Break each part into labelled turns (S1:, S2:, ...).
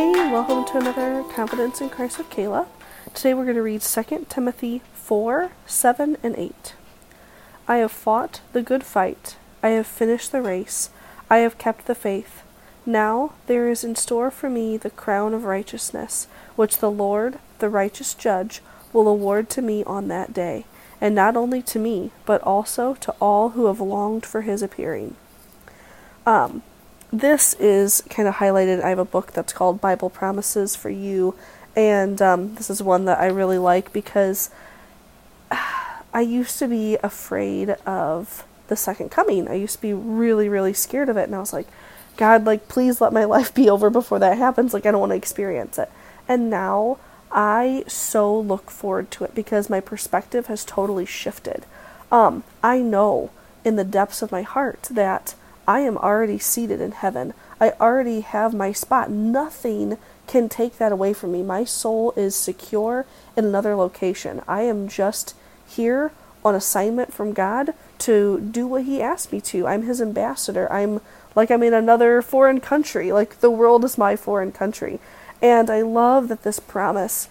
S1: Hey, welcome to another Confidence in Christ with Kala. Today we're going to read 2 Timothy 4 7 and 8. I have fought the good fight, I have finished the race, I have kept the faith. Now there is in store for me the crown of righteousness, which the Lord, the righteous judge, will award to me on that day, and not only to me, but also to all who have longed for his appearing. Um, this is kind of highlighted. I have a book that's called Bible Promises for You, and um, this is one that I really like because I used to be afraid of the second coming. I used to be really, really scared of it, and I was like, God, like, please let my life be over before that happens. Like, I don't want to experience it. And now I so look forward to it because my perspective has totally shifted. Um, I know in the depths of my heart that I am already seated in heaven. I already have my spot. Nothing can take that away from me. My soul is secure in another location. I am just here on assignment from God to do what He asked me to. I'm His ambassador. I'm like I'm in another foreign country. Like the world is my foreign country. And I love that this promise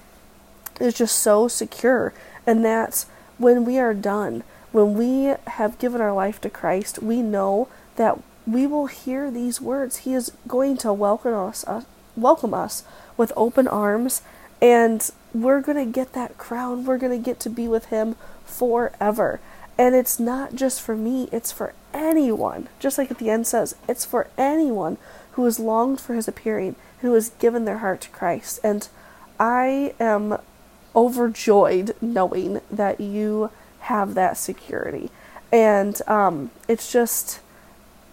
S1: is just so secure and that when we are done, when we have given our life to Christ, we know that we will hear these words. He is going to welcome us, uh, welcome us with open arms, and we're going to get that crown. We're going to get to be with Him forever. And it's not just for me, it's for anyone. Just like at the end says, it's for anyone who has longed for his appearing, who has given their heart to Christ. And I am overjoyed knowing that you have that security. And um, it's just,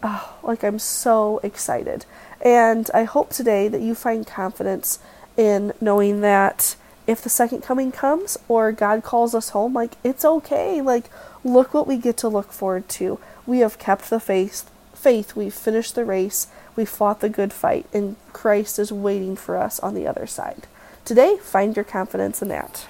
S1: oh, like, I'm so excited. And I hope today that you find confidence in knowing that if the second coming comes or God calls us home, like, it's okay. Like, look what we get to look forward to. We have kept the faith, faith, we've finished the race, we fought the good fight, and Christ is waiting for us on the other side. Today, find your confidence in that.